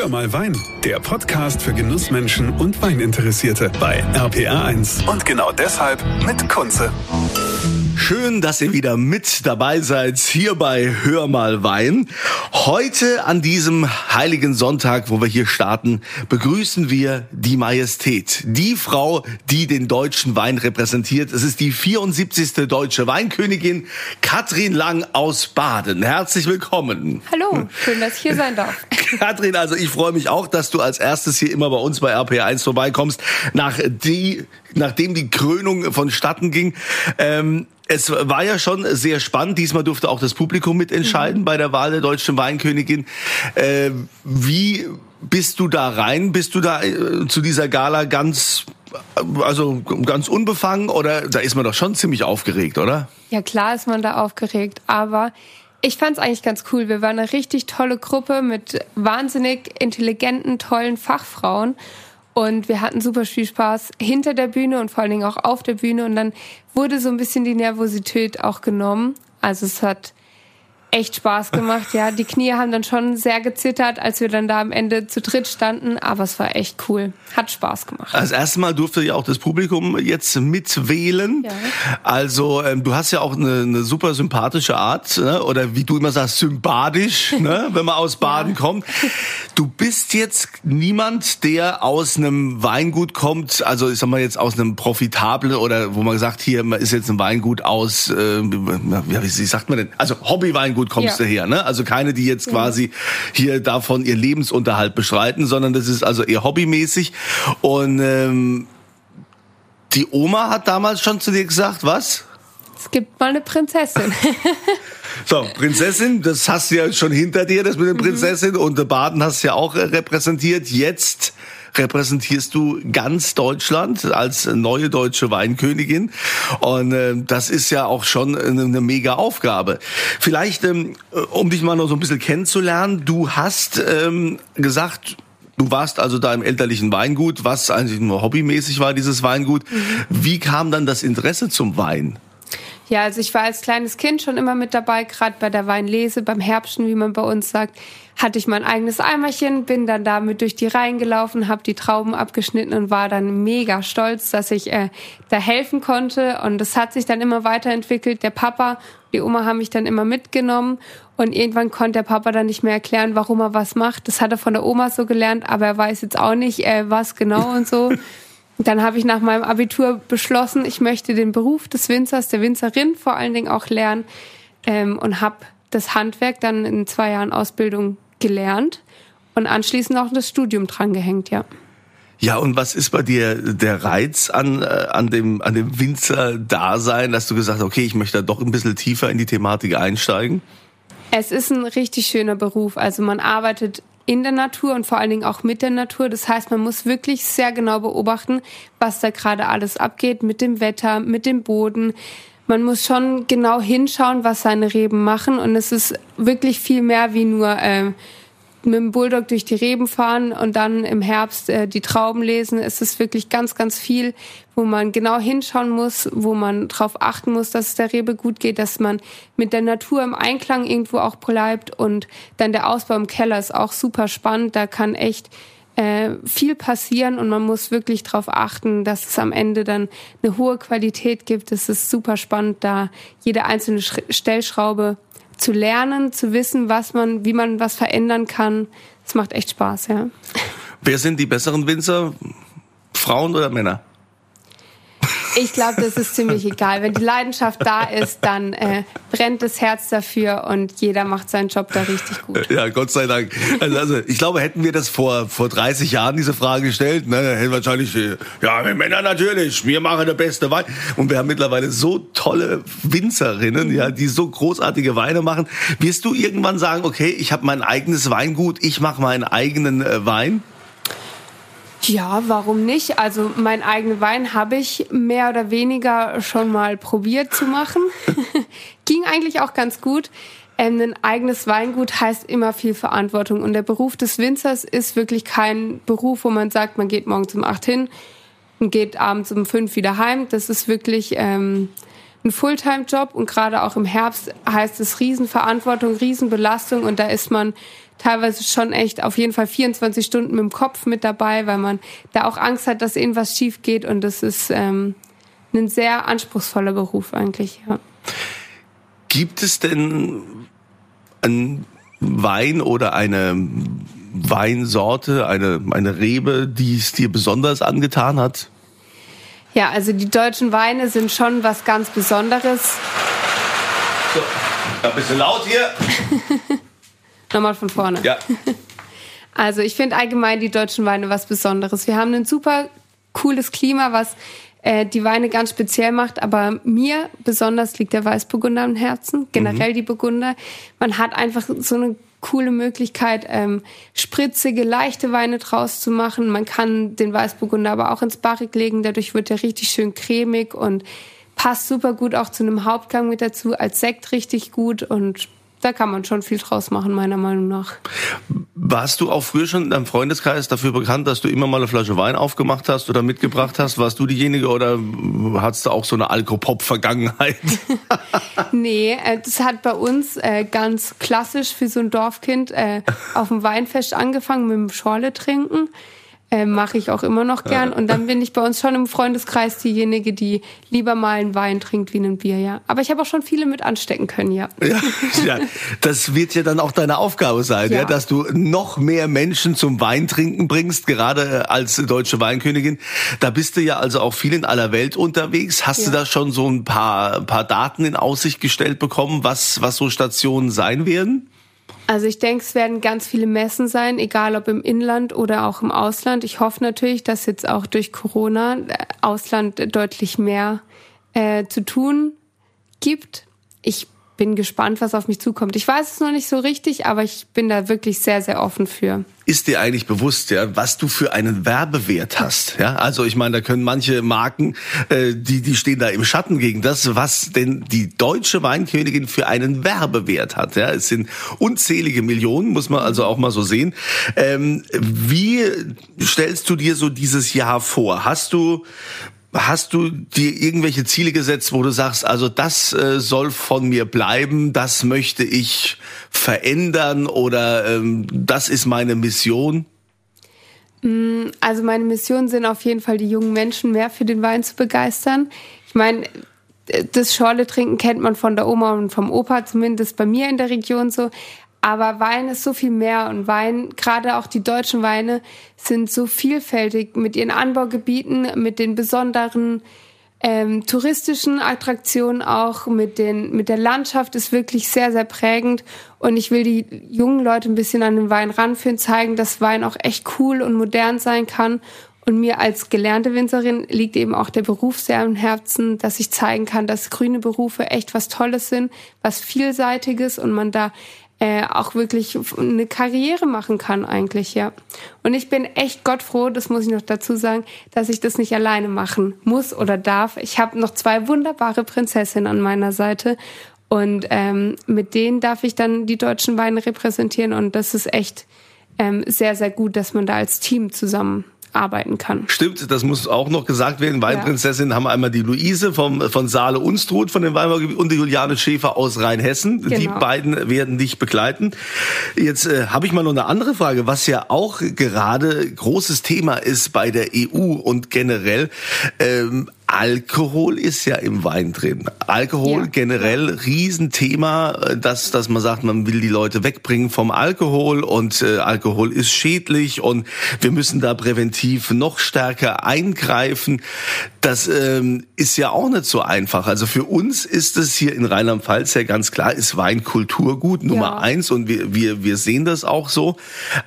Hör mal Wein, der Podcast für Genussmenschen und Weininteressierte bei RPR1. Und genau deshalb mit Kunze. Schön, dass ihr wieder mit dabei seid hier bei Hör mal Wein. Heute an diesem heiligen Sonntag, wo wir hier starten, begrüßen wir die Majestät. Die Frau, die den deutschen Wein repräsentiert. Es ist die 74. deutsche Weinkönigin Katrin Lang aus Baden. Herzlich willkommen. Hallo, schön, dass ich hier sein darf. Katrin, also ich freue mich auch, dass du als erstes hier immer bei uns bei RP1 vorbeikommst, nach die, nachdem die Krönung vonstatten ging. Ähm, es war ja schon sehr spannend. Diesmal durfte auch das Publikum mitentscheiden mhm. bei der Wahl der deutschen Weinkönigin. Äh, wie bist du da rein? Bist du da äh, zu dieser Gala ganz also ganz unbefangen oder da ist man doch schon ziemlich aufgeregt, oder? Ja, klar ist man da aufgeregt, aber ich fand es eigentlich ganz cool. Wir waren eine richtig tolle Gruppe mit wahnsinnig intelligenten, tollen Fachfrauen. Und wir hatten super viel Spaß hinter der Bühne und vor allen Dingen auch auf der Bühne. Und dann wurde so ein bisschen die Nervosität auch genommen. Also es hat echt Spaß gemacht. Ja, die Knie haben dann schon sehr gezittert, als wir dann da am Ende zu dritt standen, aber es war echt cool. Hat Spaß gemacht. Das erste Mal durfte ja auch das Publikum jetzt mitwählen. Ja. Also ähm, du hast ja auch eine, eine super sympathische Art ne? oder wie du immer sagst, sympathisch, ne? wenn man aus Baden ja. kommt. Du bist jetzt niemand, der aus einem Weingut kommt, also ich sag mal jetzt aus einem profitablen oder wo man sagt, hier ist jetzt ein Weingut aus, äh, wie sagt man denn, also Hobbyweingut gut kommst ja. du her. Ne? Also keine, die jetzt quasi hier davon ihr Lebensunterhalt bestreiten, sondern das ist also eher hobbymäßig. Und ähm, die Oma hat damals schon zu dir gesagt, was? Es gibt mal eine Prinzessin. So, Prinzessin, das hast du ja schon hinter dir, das mit der mhm. Prinzessin. Mhm. Und der Baden hast du ja auch repräsentiert. Jetzt repräsentierst du ganz Deutschland als neue deutsche Weinkönigin. Und äh, das ist ja auch schon eine, eine mega Aufgabe. Vielleicht, ähm, um dich mal noch so ein bisschen kennenzulernen, du hast ähm, gesagt, Du warst also da im elterlichen Weingut, was eigentlich nur hobbymäßig war, dieses Weingut. Mhm. Wie kam dann das Interesse zum Wein? Ja, also ich war als kleines Kind schon immer mit dabei, gerade bei der Weinlese, beim Herbsten, wie man bei uns sagt, hatte ich mein eigenes Eimerchen, bin dann damit durch die Reihen gelaufen, habe die Trauben abgeschnitten und war dann mega stolz, dass ich äh, da helfen konnte. Und es hat sich dann immer weiterentwickelt. Der Papa, die Oma haben mich dann immer mitgenommen und irgendwann konnte der Papa dann nicht mehr erklären, warum er was macht. Das hat er von der Oma so gelernt, aber er weiß jetzt auch nicht, äh, was genau und so. Dann habe ich nach meinem Abitur beschlossen, ich möchte den Beruf des Winzers, der Winzerin vor allen Dingen auch lernen ähm, und habe das Handwerk dann in zwei Jahren Ausbildung gelernt und anschließend auch das Studium drangehängt, ja. Ja, und was ist bei dir der Reiz an, äh, an dem, an dem Winzer-Dasein, dass du gesagt hast, okay, ich möchte da doch ein bisschen tiefer in die Thematik einsteigen? Es ist ein richtig schöner Beruf. Also man arbeitet in der Natur und vor allen Dingen auch mit der Natur. Das heißt, man muss wirklich sehr genau beobachten, was da gerade alles abgeht mit dem Wetter, mit dem Boden. Man muss schon genau hinschauen, was seine Reben machen und es ist wirklich viel mehr wie nur äh, mit dem Bulldog durch die Reben fahren und dann im Herbst äh, die Trauben lesen. Es ist wirklich ganz, ganz viel, wo man genau hinschauen muss, wo man darauf achten muss, dass es der Rebe gut geht, dass man mit der Natur im Einklang irgendwo auch bleibt. Und dann der Ausbau im Keller ist auch super spannend. Da kann echt äh, viel passieren und man muss wirklich darauf achten, dass es am Ende dann eine hohe Qualität gibt. Es ist super spannend, da jede einzelne Stellschraube zu lernen, zu wissen, was man, wie man was verändern kann. Es macht echt Spaß, ja. Wer sind die besseren Winzer? Frauen oder Männer? Ich glaube, das ist ziemlich egal. Wenn die Leidenschaft da ist, dann äh, brennt das Herz dafür und jeder macht seinen Job da richtig gut. Ja, Gott sei Dank. Also, also ich glaube, hätten wir das vor vor 30 Jahren diese Frage gestellt, ne, hätten wahrscheinlich ja, wir Männer natürlich, wir machen der beste Wein und wir haben mittlerweile so tolle Winzerinnen, ja, die so großartige Weine machen. Wirst du irgendwann sagen, okay, ich habe mein eigenes Weingut, ich mache meinen eigenen äh, Wein? Ja, warum nicht? Also mein eigenen Wein habe ich mehr oder weniger schon mal probiert zu machen. Ging eigentlich auch ganz gut. Ähm, ein eigenes Weingut heißt immer viel Verantwortung und der Beruf des Winzers ist wirklich kein Beruf, wo man sagt, man geht morgens um acht hin und geht abends um fünf wieder heim. Das ist wirklich ähm, ein Fulltime-Job und gerade auch im Herbst heißt es Riesenverantwortung, Riesenbelastung und da ist man teilweise schon echt auf jeden Fall 24 Stunden mit dem Kopf mit dabei, weil man da auch Angst hat, dass irgendwas schief geht und das ist ähm, ein sehr anspruchsvoller Beruf eigentlich, ja. Gibt es denn einen Wein oder eine Weinsorte, eine, eine Rebe, die es dir besonders angetan hat? Ja, also die deutschen Weine sind schon was ganz Besonderes. So, ein bisschen laut hier. Nochmal von vorne. Ja. Also ich finde allgemein die deutschen Weine was Besonderes. Wir haben ein super cooles Klima, was äh, die Weine ganz speziell macht, aber mir besonders liegt der Weißburgunder am Herzen, generell mhm. die Burgunder. Man hat einfach so eine coole Möglichkeit, ähm, spritzige, leichte Weine draus zu machen. Man kann den Weißburgunder aber auch ins Barrik legen, dadurch wird er richtig schön cremig und passt super gut auch zu einem Hauptgang mit dazu, als Sekt richtig gut und da kann man schon viel draus machen, meiner Meinung nach. Warst du auch früher schon in deinem Freundeskreis dafür bekannt, dass du immer mal eine Flasche Wein aufgemacht hast oder mitgebracht hast? Warst du diejenige oder hattest du auch so eine Alkopop-Vergangenheit? nee, äh, das hat bei uns äh, ganz klassisch für so ein Dorfkind äh, auf dem Weinfest angefangen mit dem Schorle trinken. Äh, Mache ich auch immer noch gern. Und dann bin ich bei uns schon im Freundeskreis diejenige, die lieber mal einen Wein trinkt wie ein Bier, ja. Aber ich habe auch schon viele mit anstecken können, ja. ja. Ja, das wird ja dann auch deine Aufgabe sein, ja. ja, dass du noch mehr Menschen zum Weintrinken bringst, gerade als deutsche Weinkönigin. Da bist du ja also auch viel in aller Welt unterwegs. Hast ja. du da schon so ein paar, paar Daten in Aussicht gestellt bekommen, was, was so Stationen sein werden? Also ich denke, es werden ganz viele Messen sein, egal ob im Inland oder auch im Ausland. Ich hoffe natürlich, dass jetzt auch durch Corona äh, Ausland deutlich mehr äh, zu tun gibt. Ich bin gespannt, was auf mich zukommt. Ich weiß es noch nicht so richtig, aber ich bin da wirklich sehr, sehr offen für. Ist dir eigentlich bewusst, ja, was du für einen Werbewert hast? Ja, also ich meine, da können manche Marken, äh, die die stehen da im Schatten gegen das, was denn die deutsche Weinkönigin für einen Werbewert hat. Ja, es sind unzählige Millionen, muss man also auch mal so sehen. Ähm, wie stellst du dir so dieses Jahr vor? Hast du Hast du dir irgendwelche Ziele gesetzt, wo du sagst, also das äh, soll von mir bleiben, das möchte ich verändern oder ähm, das ist meine Mission? Mm, also meine Mission sind auf jeden Fall, die jungen Menschen mehr für den Wein zu begeistern. Ich meine, das Schorle trinken kennt man von der Oma und vom Opa, zumindest bei mir in der Region so. Aber Wein ist so viel mehr und Wein, gerade auch die deutschen Weine, sind so vielfältig mit ihren Anbaugebieten, mit den besonderen ähm, touristischen Attraktionen auch, mit, den, mit der Landschaft ist wirklich sehr, sehr prägend. Und ich will die jungen Leute ein bisschen an den Wein ranführen, zeigen, dass Wein auch echt cool und modern sein kann. Und mir als gelernte Winzerin liegt eben auch der Beruf sehr am Herzen, dass ich zeigen kann, dass grüne Berufe echt was Tolles sind, was Vielseitiges und man da äh, auch wirklich eine Karriere machen kann eigentlich, ja. Und ich bin echt gottfroh, das muss ich noch dazu sagen, dass ich das nicht alleine machen muss oder darf. Ich habe noch zwei wunderbare Prinzessinnen an meiner Seite und ähm, mit denen darf ich dann die deutschen Weine repräsentieren und das ist echt ähm, sehr, sehr gut, dass man da als Team zusammen arbeiten kann. Stimmt, das muss auch noch gesagt werden. Weinprinzessin ja. haben wir einmal die Luise vom, von Saale Unstrut von den Weinbaugebiet und die Juliane Schäfer aus Rheinhessen. Genau. Die beiden werden dich begleiten. Jetzt äh, habe ich mal noch eine andere Frage, was ja auch gerade großes Thema ist bei der EU und generell. Ähm, Alkohol ist ja im Wein drin. Alkohol ja. generell Riesenthema, äh, dass, dass man sagt, man will die Leute wegbringen vom Alkohol und äh, Alkohol ist schädlich und wir müssen da präventiv noch stärker eingreifen. Das ähm, ist ja auch nicht so einfach. Also für uns ist es hier in Rheinland-Pfalz ja ganz klar, ist Weinkulturgut Nummer ja. eins und wir, wir, wir sehen das auch so.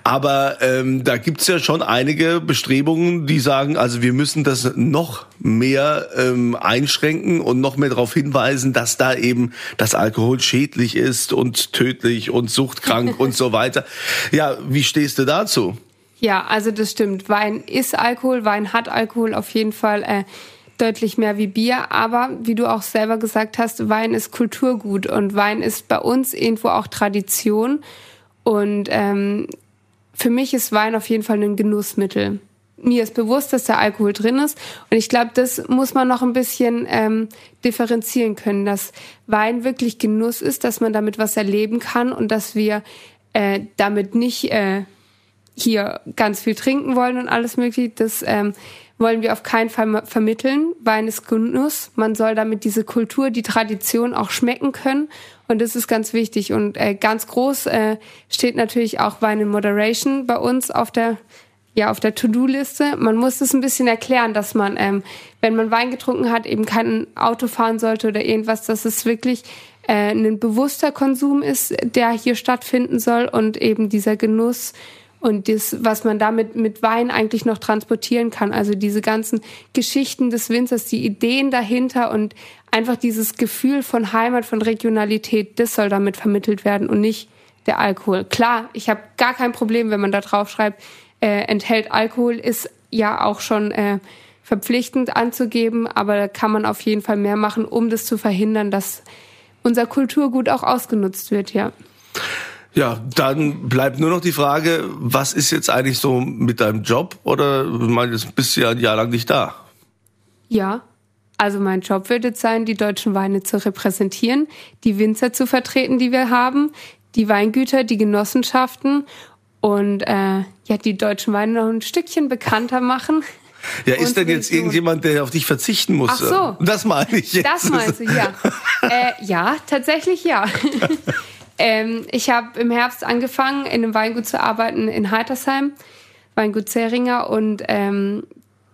Aber ähm, da gibt's ja schon einige Bestrebungen, die sagen, also wir müssen das noch mehr ähm, einschränken und noch mehr darauf hinweisen, dass da eben das Alkohol schädlich ist und tödlich und suchtkrank und so weiter. Ja, wie stehst du dazu? Ja, also das stimmt. Wein ist Alkohol, Wein hat Alkohol auf jeden Fall. Äh, deutlich mehr wie Bier, aber wie du auch selber gesagt hast, Wein ist Kulturgut und Wein ist bei uns irgendwo auch Tradition und ähm, für mich ist Wein auf jeden Fall ein Genussmittel mir ist bewusst, dass da Alkohol drin ist. Und ich glaube, das muss man noch ein bisschen ähm, differenzieren können, dass Wein wirklich Genuss ist, dass man damit was erleben kann und dass wir äh, damit nicht äh, hier ganz viel trinken wollen und alles mögliche. Das ähm, wollen wir auf keinen Fall vermitteln. Wein ist Genuss. Man soll damit diese Kultur, die Tradition auch schmecken können. Und das ist ganz wichtig. Und äh, ganz groß äh, steht natürlich auch Wein in Moderation bei uns auf der ja auf der To-Do-Liste. Man muss es ein bisschen erklären, dass man, ähm, wenn man Wein getrunken hat, eben kein Auto fahren sollte oder irgendwas, dass es wirklich äh, ein bewusster Konsum ist, der hier stattfinden soll und eben dieser Genuss und das, was man damit mit Wein eigentlich noch transportieren kann. Also diese ganzen Geschichten des Winzers, die Ideen dahinter und einfach dieses Gefühl von Heimat, von Regionalität, das soll damit vermittelt werden und nicht der Alkohol. Klar, ich habe gar kein Problem, wenn man da drauf schreibt, äh, enthält Alkohol, ist ja auch schon äh, verpflichtend anzugeben, aber da kann man auf jeden Fall mehr machen, um das zu verhindern, dass unser Kulturgut auch ausgenutzt wird, ja. Ja, dann bleibt nur noch die Frage, was ist jetzt eigentlich so mit deinem Job? Oder ich meine, jetzt bist du ja ein Jahr lang nicht da. Ja, also mein Job wird jetzt sein, die deutschen Weine zu repräsentieren, die Winzer zu vertreten, die wir haben, die Weingüter, die Genossenschaften und äh, ja, die deutschen Weine noch ein Stückchen bekannter machen. Ja, ist denn jetzt irgendjemand, der auf dich verzichten muss? Ach so. Das meine ich jetzt. Das meinst du, ja. äh, ja, tatsächlich ja. Ähm, ich habe im Herbst angefangen, in einem Weingut zu arbeiten in Heitersheim, Weingut Zeringer. Und ähm,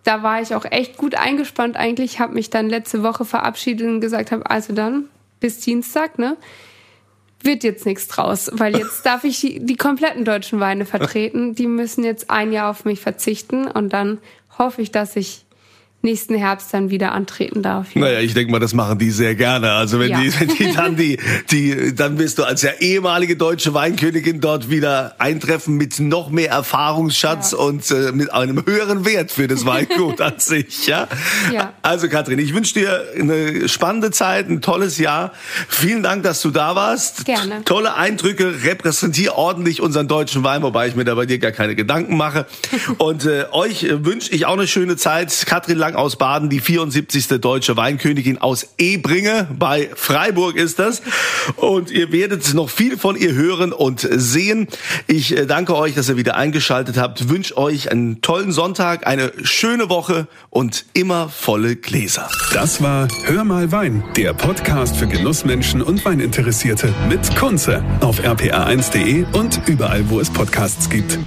da war ich auch echt gut eingespannt eigentlich. Habe mich dann letzte Woche verabschiedet und gesagt habe, also dann bis Dienstag, ne? Wird jetzt nichts draus, weil jetzt darf ich die, die kompletten deutschen Weine vertreten. Die müssen jetzt ein Jahr auf mich verzichten und dann hoffe ich, dass ich nächsten Herbst dann wieder antreten darf. Ja. Naja, ich denke mal, das machen die sehr gerne. Also wenn ja. die, wenn die dann die, die, dann wirst du als ja ehemalige deutsche Weinkönigin dort wieder eintreffen mit noch mehr Erfahrungsschatz ja. und äh, mit einem höheren Wert für das Weingut an sich. Ja? ja. Also Katrin, ich wünsche dir eine spannende Zeit, ein tolles Jahr. Vielen Dank, dass du da warst. Gerne. Tolle Eindrücke, repräsentier ordentlich unseren deutschen Wein, wobei ich mir da bei dir gar keine Gedanken mache. Und äh, euch wünsche ich auch eine schöne Zeit. Katrin Lang aus Baden, die 74. deutsche Weinkönigin aus Ebringe bei Freiburg ist das. Und ihr werdet noch viel von ihr hören und sehen. Ich äh, danke euch, dass ihr wieder eingeschaltet habt. Wünsche euch einen tollen Sonntag, eine schöne Woche und immer volle Gläser. Das war Hör mal Wein, der Podcast für Genussmenschen und Weininteressierte mit Kunze auf rpa1.de und überall, wo es Podcasts gibt.